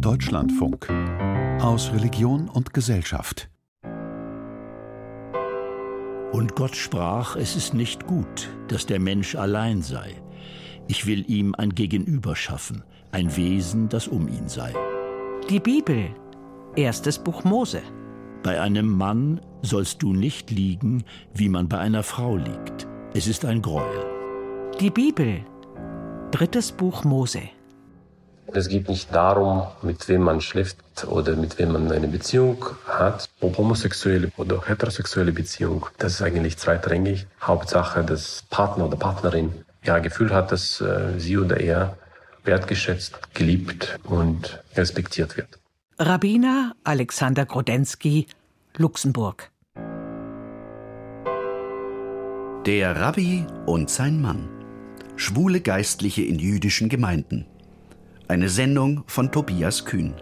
Deutschlandfunk aus Religion und Gesellschaft. Und Gott sprach, es ist nicht gut, dass der Mensch allein sei. Ich will ihm ein Gegenüber schaffen, ein Wesen, das um ihn sei. Die Bibel, erstes Buch Mose. Bei einem Mann sollst du nicht liegen, wie man bei einer Frau liegt. Es ist ein Gräuel. Die Bibel, drittes Buch Mose. Es geht nicht darum, mit wem man schläft oder mit wem man eine Beziehung hat. Ob homosexuelle oder heterosexuelle Beziehung, das ist eigentlich zweitrangig. Hauptsache, dass Partner oder Partnerin ja Gefühl hat, dass äh, sie oder er wertgeschätzt, geliebt und respektiert wird. Rabbiner Alexander Grodensky, Luxemburg. Der Rabbi und sein Mann. Schwule Geistliche in jüdischen Gemeinden. Eine Sendung von Tobias Kühn.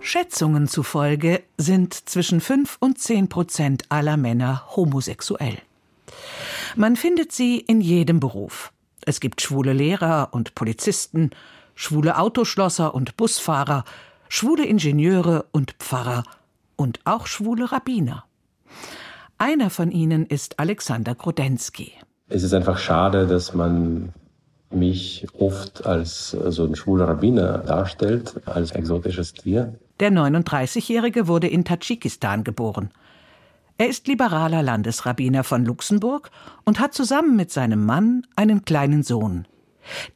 Schätzungen zufolge sind zwischen 5 und 10 Prozent aller Männer homosexuell. Man findet sie in jedem Beruf. Es gibt schwule Lehrer und Polizisten, schwule Autoschlosser und Busfahrer, schwule Ingenieure und Pfarrer und auch schwule Rabbiner. Einer von ihnen ist Alexander Grodensky. Es ist einfach schade, dass man mich oft als so ein schwuler Rabbiner darstellt, als exotisches Tier. Der 39-Jährige wurde in Tadschikistan geboren. Er ist liberaler Landesrabbiner von Luxemburg und hat zusammen mit seinem Mann einen kleinen Sohn.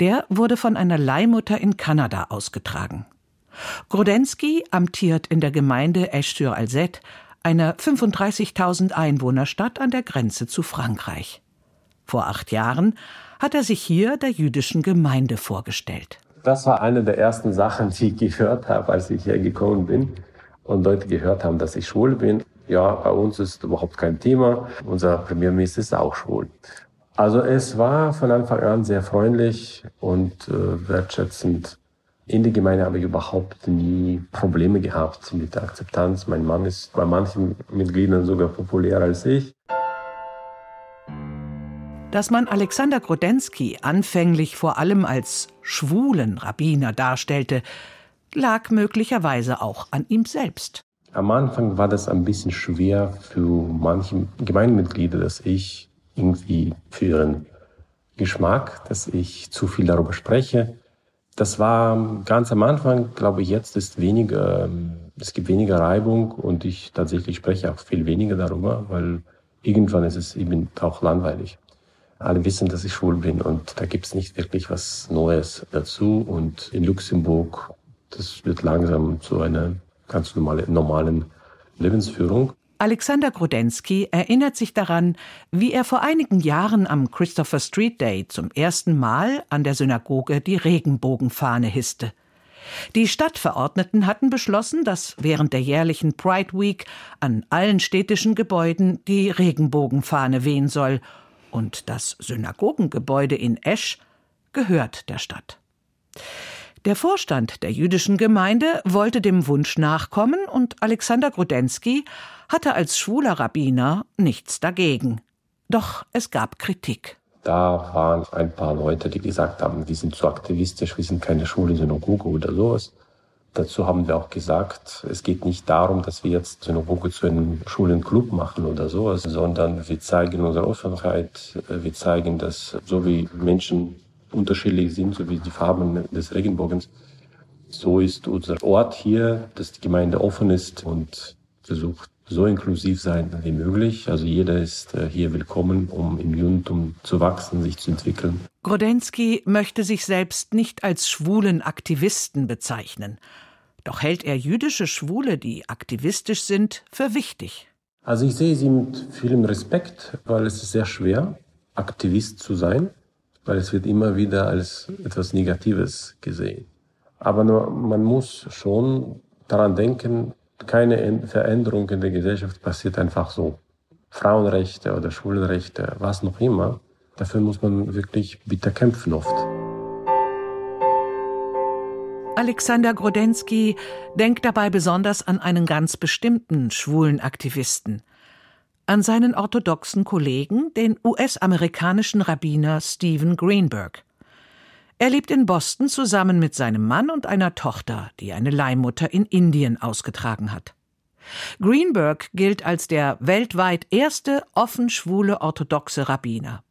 Der wurde von einer Leihmutter in Kanada ausgetragen. Grodensky amtiert in der Gemeinde Esch-sur-Alzette, einer 35.000 Einwohnerstadt an der Grenze zu Frankreich. Vor acht Jahren hat er sich hier der jüdischen Gemeinde vorgestellt. Das war eine der ersten Sachen, die ich gehört habe, als ich hier gekommen bin und Leute gehört haben, dass ich schwul bin. Ja, bei uns ist überhaupt kein Thema. Unser Premierminister ist auch schwul. Also es war von Anfang an sehr freundlich und äh, wertschätzend. In der Gemeinde habe ich überhaupt nie Probleme gehabt mit der Akzeptanz. Mein Mann ist bei manchen Mitgliedern sogar populärer als ich. Dass man Alexander Grodensky anfänglich vor allem als schwulen Rabbiner darstellte, lag möglicherweise auch an ihm selbst. Am Anfang war das ein bisschen schwer für manche Gemeindemitglieder, dass ich irgendwie für ihren Geschmack, dass ich zu viel darüber spreche. Das war ganz am Anfang, glaube ich, jetzt ist weniger, ähm, es gibt weniger Reibung und ich tatsächlich spreche auch viel weniger darüber, weil irgendwann ist es eben auch langweilig alle wissen, dass ich schwul bin und da gibt's nicht wirklich was Neues dazu. Und in Luxemburg, das wird langsam zu einer ganz normale, normalen Lebensführung. Alexander Grodensky erinnert sich daran, wie er vor einigen Jahren am Christopher Street Day zum ersten Mal an der Synagoge die Regenbogenfahne hisste. Die Stadtverordneten hatten beschlossen, dass während der jährlichen Pride Week an allen städtischen Gebäuden die Regenbogenfahne wehen soll und das Synagogengebäude in Esch gehört der Stadt. Der Vorstand der jüdischen Gemeinde wollte dem Wunsch nachkommen und Alexander Grudensky hatte als schwuler Rabbiner nichts dagegen. Doch es gab Kritik. Da waren ein paar Leute, die gesagt haben, wir sind zu aktivistisch, wir sind keine schwule Synagoge oder sowas. Dazu haben wir auch gesagt, es geht nicht darum, dass wir jetzt Synagoge zu einem Schulenclub machen oder sowas, sondern wir zeigen unsere Offenheit, wir zeigen, dass so wie Menschen unterschiedlich sind, so wie die Farben des Regenbogens, so ist unser Ort hier, dass die Gemeinde offen ist und versucht so inklusiv sein wie möglich. Also jeder ist äh, hier willkommen, um im Judentum zu wachsen, sich zu entwickeln. Grodensky möchte sich selbst nicht als schwulen Aktivisten bezeichnen. Doch hält er jüdische Schwule, die aktivistisch sind, für wichtig. Also ich sehe sie mit vielem Respekt, weil es ist sehr schwer, Aktivist zu sein, weil es wird immer wieder als etwas Negatives gesehen. Aber man muss schon daran denken, keine Veränderung in der Gesellschaft passiert einfach so. Frauenrechte oder Schwulenrechte, was noch immer, dafür muss man wirklich bitter kämpfen oft. Alexander Grodensky denkt dabei besonders an einen ganz bestimmten schwulen Aktivisten, an seinen orthodoxen Kollegen, den US-amerikanischen Rabbiner Stephen Greenberg. Er lebt in Boston zusammen mit seinem Mann und einer Tochter, die eine Leihmutter in Indien ausgetragen hat. Greenberg gilt als der weltweit erste offen schwule orthodoxe Rabbiner.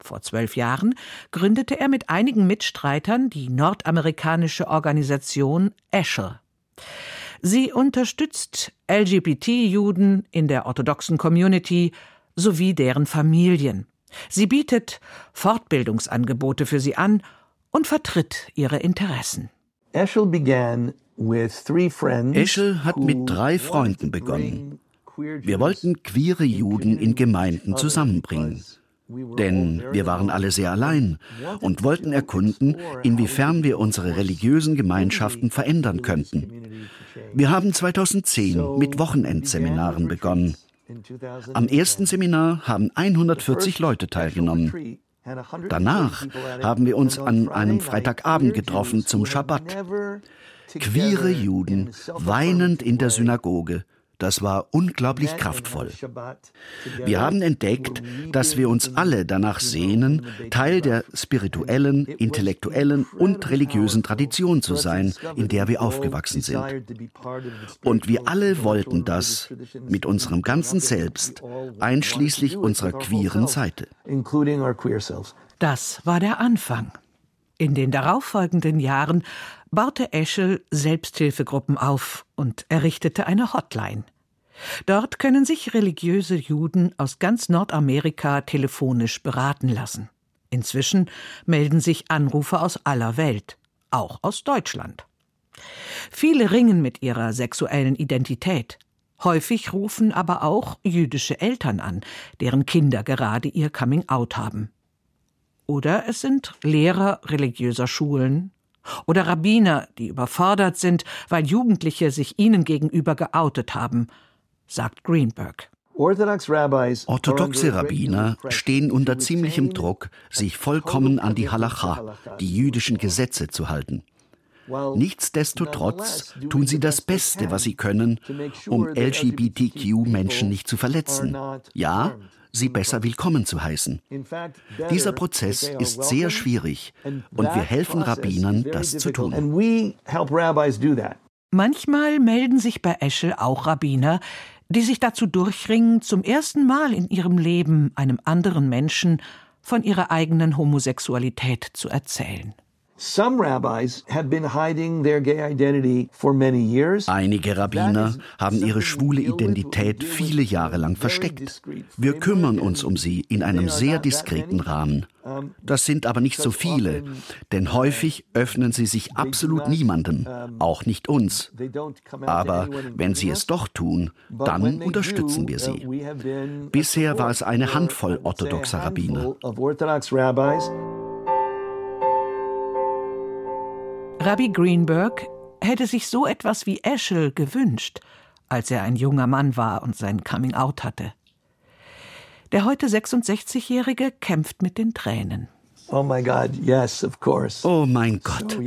Vor zwölf Jahren gründete er mit einigen Mitstreitern die nordamerikanische Organisation Escher. Sie unterstützt LGBT-Juden in der orthodoxen Community sowie deren Familien. Sie bietet Fortbildungsangebote für sie an und vertritt ihre Interessen. Eschel hat mit drei Freunden begonnen. Wir wollten queere Juden in Gemeinden zusammenbringen. Denn wir waren alle sehr allein und wollten erkunden, inwiefern wir unsere religiösen Gemeinschaften verändern könnten. Wir haben 2010 mit Wochenendseminaren begonnen. Am ersten Seminar haben 140 Leute teilgenommen. Danach haben wir uns an einem Freitagabend getroffen zum Schabbat. Queere Juden weinend in der Synagoge das war unglaublich kraftvoll. Wir haben entdeckt, dass wir uns alle danach sehnen, Teil der spirituellen, intellektuellen und religiösen Tradition zu sein, in der wir aufgewachsen sind. Und wir alle wollten das mit unserem ganzen Selbst, einschließlich unserer queeren Seite. Das war der Anfang. In den darauffolgenden Jahren baute Eschel Selbsthilfegruppen auf und errichtete eine Hotline. Dort können sich religiöse Juden aus ganz Nordamerika telefonisch beraten lassen. Inzwischen melden sich Anrufer aus aller Welt, auch aus Deutschland. Viele ringen mit ihrer sexuellen Identität. Häufig rufen aber auch jüdische Eltern an, deren Kinder gerade ihr Coming Out haben. Oder es sind Lehrer religiöser Schulen oder Rabbiner, die überfordert sind, weil Jugendliche sich ihnen gegenüber geoutet haben sagt Greenberg. Orthodoxe Rabbiner stehen unter ziemlichem Druck, sich vollkommen an die Halacha, die jüdischen Gesetze, zu halten. Nichtsdestotrotz tun sie das Beste, was sie können, um LGBTQ-Menschen nicht zu verletzen. Ja, sie besser willkommen zu heißen. Dieser Prozess ist sehr schwierig und wir helfen Rabbinern, das zu tun. Manchmal melden sich bei Eschel auch Rabbiner, die sich dazu durchringen, zum ersten Mal in ihrem Leben einem anderen Menschen von ihrer eigenen Homosexualität zu erzählen. Einige Rabbiner haben ihre schwule Identität viele Jahre lang versteckt. Wir kümmern uns um sie in einem sehr diskreten Rahmen. Das sind aber nicht so viele, denn häufig öffnen sie sich absolut niemandem, auch nicht uns. Aber wenn sie es doch tun, dann unterstützen wir sie. Bisher war es eine Handvoll orthodoxer Rabbiner. Rabbi Greenberg hätte sich so etwas wie Eschel gewünscht, als er ein junger Mann war und sein Coming Out hatte. Der heute 66-Jährige kämpft mit den Tränen. Oh my God, yes, of course. Oh mein Gott.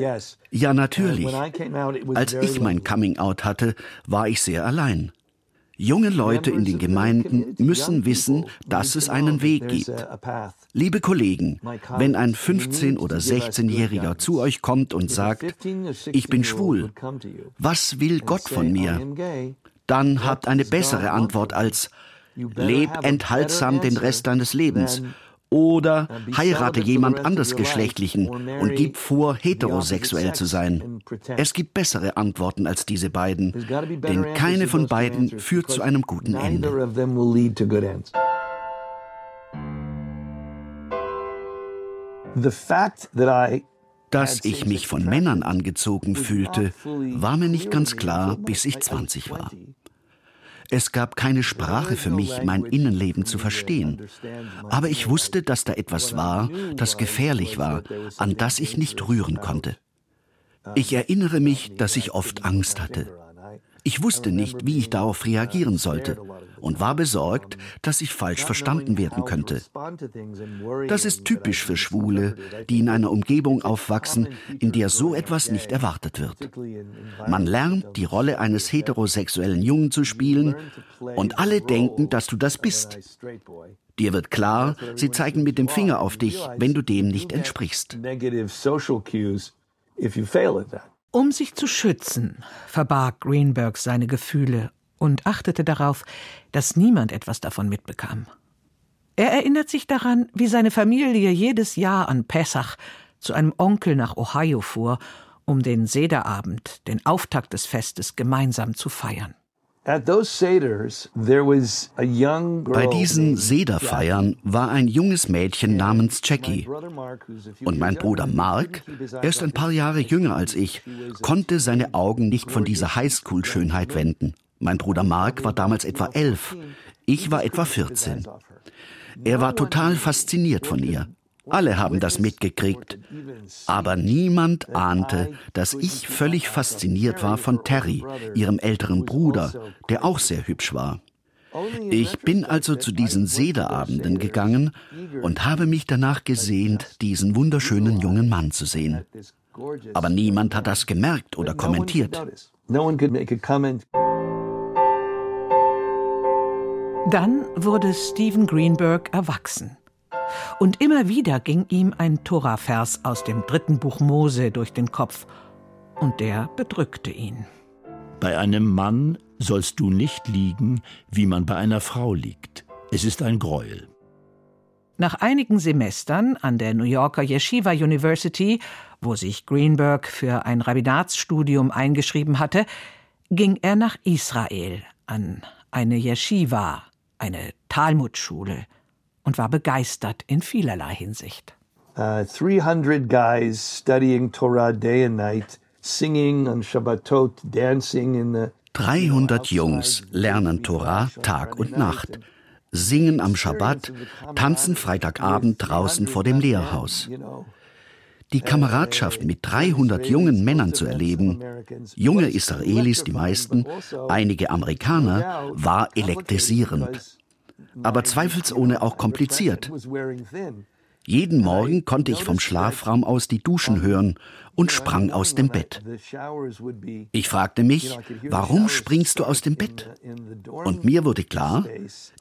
Ja, natürlich. Als ich mein Coming Out hatte, war ich sehr allein. Junge Leute in den Gemeinden müssen wissen, dass es einen Weg gibt. Liebe Kollegen, wenn ein 15- oder 16-Jähriger zu euch kommt und sagt, ich bin schwul, was will Gott von mir? Dann habt eine bessere Antwort als, leb enthaltsam den Rest deines Lebens oder heirate jemand andersgeschlechtlichen und gib vor, heterosexuell zu sein. Es gibt bessere Antworten als diese beiden, denn keine von beiden führt zu einem guten Ende. Dass ich mich von Männern angezogen fühlte, war mir nicht ganz klar, bis ich 20 war. Es gab keine Sprache für mich, mein Innenleben zu verstehen. Aber ich wusste, dass da etwas war, das gefährlich war, an das ich nicht rühren konnte. Ich erinnere mich, dass ich oft Angst hatte. Ich wusste nicht, wie ich darauf reagieren sollte und war besorgt, dass ich falsch verstanden werden könnte. Das ist typisch für Schwule, die in einer Umgebung aufwachsen, in der so etwas nicht erwartet wird. Man lernt, die Rolle eines heterosexuellen Jungen zu spielen und alle denken, dass du das bist. Dir wird klar, sie zeigen mit dem Finger auf dich, wenn du dem nicht entsprichst. Um sich zu schützen, verbarg Greenberg seine Gefühle und achtete darauf, dass niemand etwas davon mitbekam. Er erinnert sich daran, wie seine Familie jedes Jahr an Pessach zu einem Onkel nach Ohio fuhr, um den Sederabend, den Auftakt des Festes, gemeinsam zu feiern. Bei diesen Sederfeiern war ein junges Mädchen namens Jackie. Und mein Bruder Mark, erst ein paar Jahre jünger als ich, konnte seine Augen nicht von dieser Highschool-Schönheit wenden. Mein Bruder Mark war damals etwa elf, ich war etwa 14. Er war total fasziniert von ihr. Alle haben das mitgekriegt. Aber niemand ahnte, dass ich völlig fasziniert war von Terry, ihrem älteren Bruder, der auch sehr hübsch war. Ich bin also zu diesen Sederabenden gegangen und habe mich danach gesehnt, diesen wunderschönen jungen Mann zu sehen. Aber niemand hat das gemerkt oder kommentiert. Dann wurde Stephen Greenberg erwachsen. Und immer wieder ging ihm ein Tora-Vers aus dem dritten Buch Mose durch den Kopf, und der bedrückte ihn. Bei einem Mann sollst du nicht liegen, wie man bei einer Frau liegt. Es ist ein Greuel. Nach einigen Semestern an der New Yorker Yeshiva University, wo sich Greenberg für ein Rabbinatsstudium eingeschrieben hatte, ging er nach Israel an eine Yeshiva, eine Talmudschule, und war begeistert in vielerlei Hinsicht. Uh, 300 guys studying Torah day and night, singing on Shabbatot, dancing in the 300 Jungs lernen Torah Tag und Nacht, singen am Schabbat, tanzen Freitagabend draußen vor dem Lehrhaus. Die Kameradschaft mit 300 jungen Männern zu erleben, junge Israelis die meisten, einige Amerikaner, war elektrisierend aber zweifelsohne auch kompliziert. Jeden Morgen konnte ich vom Schlafraum aus die Duschen hören und sprang aus dem Bett. Ich fragte mich, warum springst du aus dem Bett? Und mir wurde klar,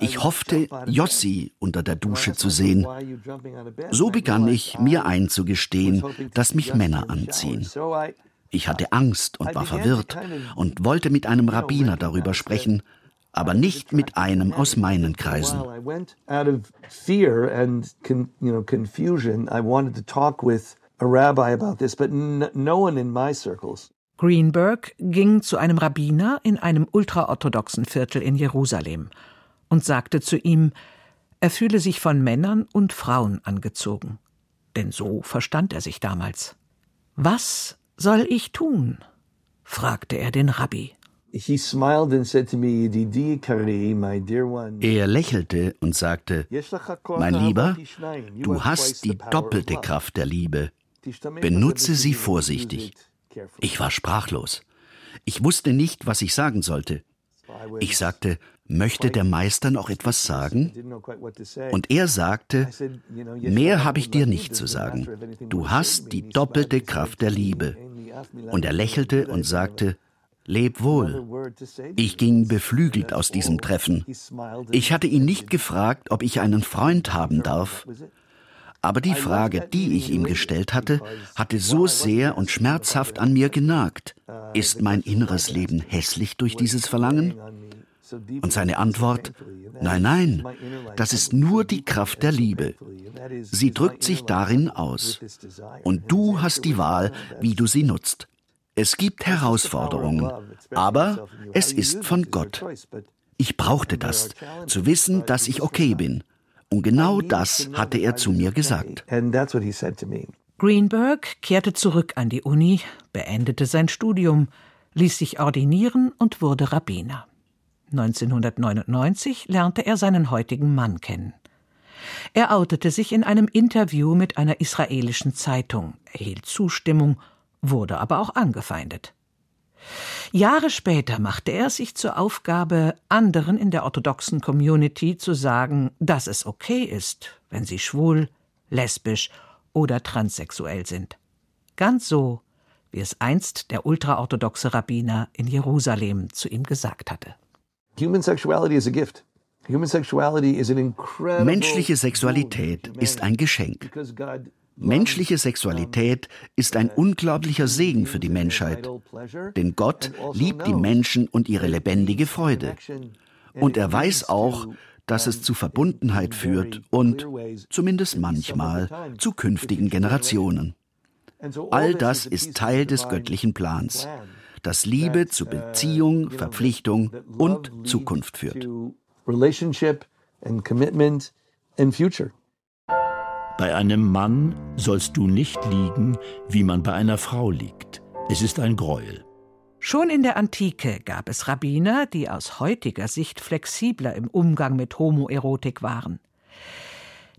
ich hoffte, Jossi unter der Dusche zu sehen. So begann ich, mir einzugestehen, dass mich Männer anziehen. Ich hatte Angst und war verwirrt und wollte mit einem Rabbiner darüber sprechen, aber nicht mit einem aus meinen Kreisen. Greenberg ging zu einem Rabbiner in einem ultraorthodoxen Viertel in Jerusalem und sagte zu ihm, er fühle sich von Männern und Frauen angezogen. Denn so verstand er sich damals. Was soll ich tun? fragte er den Rabbi. Er lächelte und sagte, mein Lieber, du hast die doppelte Kraft der Liebe. Benutze sie vorsichtig. Ich war sprachlos. Ich wusste nicht, was ich sagen sollte. Ich sagte, möchte der Meister noch etwas sagen? Und er sagte, mehr habe ich dir nicht zu sagen. Du hast die doppelte Kraft der Liebe. Und er lächelte und sagte, Leb wohl. Ich ging beflügelt aus diesem Treffen. Ich hatte ihn nicht gefragt, ob ich einen Freund haben darf. Aber die Frage, die ich ihm gestellt hatte, hatte so sehr und schmerzhaft an mir genagt. Ist mein inneres Leben hässlich durch dieses Verlangen? Und seine Antwort, nein, nein, das ist nur die Kraft der Liebe. Sie drückt sich darin aus. Und du hast die Wahl, wie du sie nutzt. Es gibt Herausforderungen, aber es ist von Gott. Ich brauchte das, zu wissen, dass ich okay bin. Und genau das hatte er zu mir gesagt. Greenberg kehrte zurück an die Uni, beendete sein Studium, ließ sich ordinieren und wurde Rabbiner. 1999 lernte er seinen heutigen Mann kennen. Er outete sich in einem Interview mit einer israelischen Zeitung, erhielt Zustimmung wurde aber auch angefeindet. Jahre später machte er sich zur Aufgabe, anderen in der orthodoxen Community zu sagen, dass es okay ist, wenn sie schwul, lesbisch oder transsexuell sind. Ganz so, wie es einst der ultraorthodoxe Rabbiner in Jerusalem zu ihm gesagt hatte. Menschliche Sexualität ist ein Geschenk. Menschliche Sexualität ist ein unglaublicher Segen für die Menschheit, denn Gott liebt die Menschen und ihre lebendige Freude. Und er weiß auch, dass es zu Verbundenheit führt und, zumindest manchmal, zu künftigen Generationen. All das ist Teil des göttlichen Plans, das Liebe zu Beziehung, Verpflichtung und Zukunft führt. Bei einem Mann sollst du nicht liegen, wie man bei einer Frau liegt. Es ist ein Greuel. Schon in der Antike gab es Rabbiner, die aus heutiger Sicht flexibler im Umgang mit Homoerotik waren.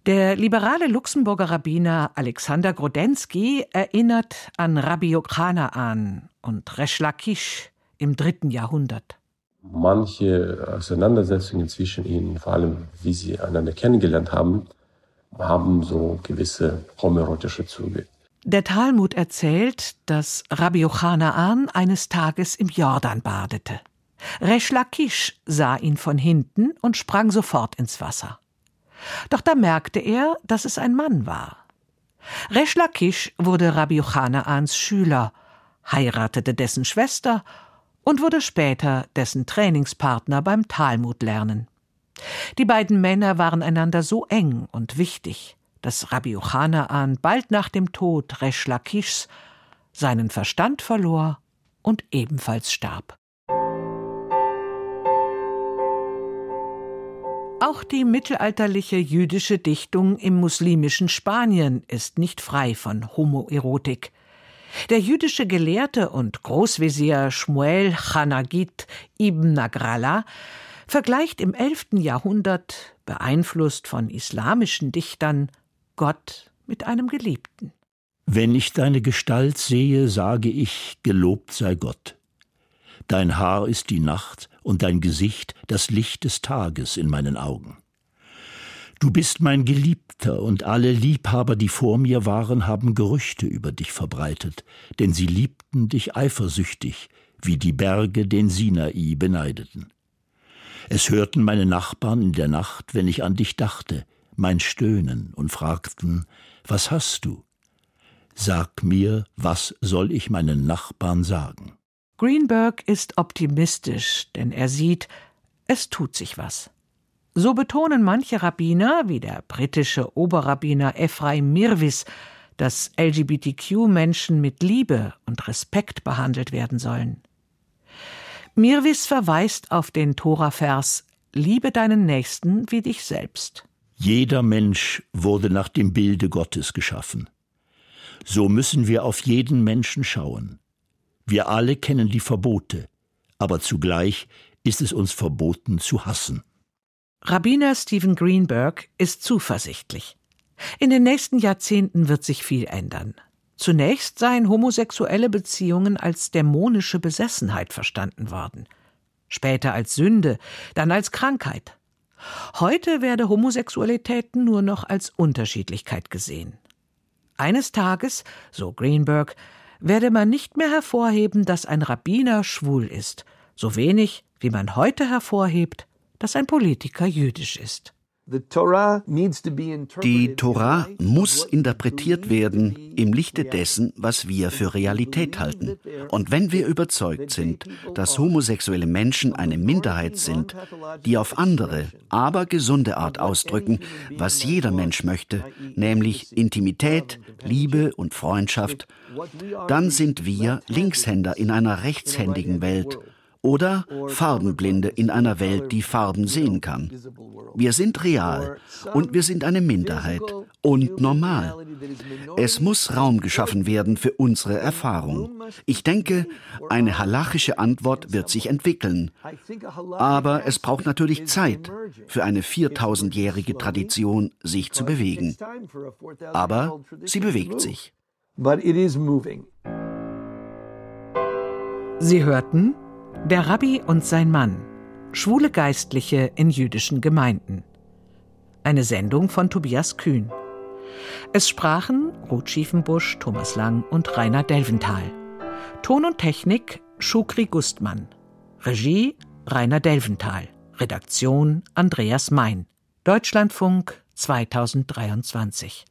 Der liberale Luxemburger Rabbiner Alexander Grodensky erinnert an Rabbi Yochanaan und Resh Lakish im dritten Jahrhundert. Manche Auseinandersetzungen zwischen ihnen, vor allem wie sie einander kennengelernt haben, haben so gewisse homoerotische Züge. Der Talmud erzählt, dass Rabbi Yochanaan eines Tages im Jordan badete. Resh Lakish sah ihn von hinten und sprang sofort ins Wasser. Doch da merkte er, dass es ein Mann war. Resh Lakish wurde Rabbi Yochanaans Schüler, heiratete dessen Schwester und wurde später dessen Trainingspartner beim Talmudlernen. Die beiden Männer waren einander so eng und wichtig, dass Rabbi Yochanaan bald nach dem Tod Resh Lakishs seinen Verstand verlor und ebenfalls starb. Auch die mittelalterliche jüdische Dichtung im muslimischen Spanien ist nicht frei von Homoerotik. Der jüdische Gelehrte und Großvezier Shmuel Chanagit ibn Nagrallah vergleicht im 11. Jahrhundert, beeinflusst von islamischen Dichtern, Gott mit einem Geliebten. Wenn ich deine Gestalt sehe, sage ich, gelobt sei Gott. Dein Haar ist die Nacht und dein Gesicht das Licht des Tages in meinen Augen. Du bist mein Geliebter, und alle Liebhaber, die vor mir waren, haben Gerüchte über dich verbreitet, denn sie liebten dich eifersüchtig, wie die Berge den Sinai beneideten. Es hörten meine Nachbarn in der Nacht, wenn ich an dich dachte, mein Stöhnen und fragten, was hast du? Sag mir, was soll ich meinen Nachbarn sagen? Greenberg ist optimistisch, denn er sieht, es tut sich was. So betonen manche Rabbiner, wie der britische Oberrabbiner Ephraim Mirvis, dass LGBTQ-Menschen mit Liebe und Respekt behandelt werden sollen. Mirvis verweist auf den Tora-Vers Liebe deinen Nächsten wie dich selbst. Jeder Mensch wurde nach dem Bilde Gottes geschaffen. So müssen wir auf jeden Menschen schauen. Wir alle kennen die Verbote, aber zugleich ist es uns verboten zu hassen. Rabbiner Stephen Greenberg ist zuversichtlich. In den nächsten Jahrzehnten wird sich viel ändern. Zunächst seien homosexuelle Beziehungen als dämonische Besessenheit verstanden worden, später als Sünde, dann als Krankheit. Heute werde Homosexualität nur noch als Unterschiedlichkeit gesehen. Eines Tages, so Greenberg, werde man nicht mehr hervorheben, dass ein Rabbiner schwul ist, so wenig wie man heute hervorhebt, dass ein Politiker jüdisch ist. Die Torah muss interpretiert werden im Lichte dessen, was wir für Realität halten. Und wenn wir überzeugt sind, dass homosexuelle Menschen eine Minderheit sind, die auf andere, aber gesunde Art ausdrücken, was jeder Mensch möchte, nämlich Intimität, Liebe und Freundschaft, dann sind wir Linkshänder in einer rechtshändigen Welt oder Farbenblinde in einer Welt, die Farben sehen kann. Wir sind real und wir sind eine Minderheit und normal. Es muss Raum geschaffen werden für unsere Erfahrung. Ich denke, eine halachische Antwort wird sich entwickeln. Aber es braucht natürlich Zeit für eine 4000-jährige Tradition, sich zu bewegen. Aber sie bewegt sich. Sie hörten Der Rabbi und sein Mann. Schwule Geistliche in jüdischen Gemeinden. Eine Sendung von Tobias Kühn. Es sprachen Ruth Schiefenbusch, Thomas Lang und Rainer Delventhal. Ton und Technik Schukri Gustmann. Regie Rainer Delventhal. Redaktion Andreas Mein. Deutschlandfunk 2023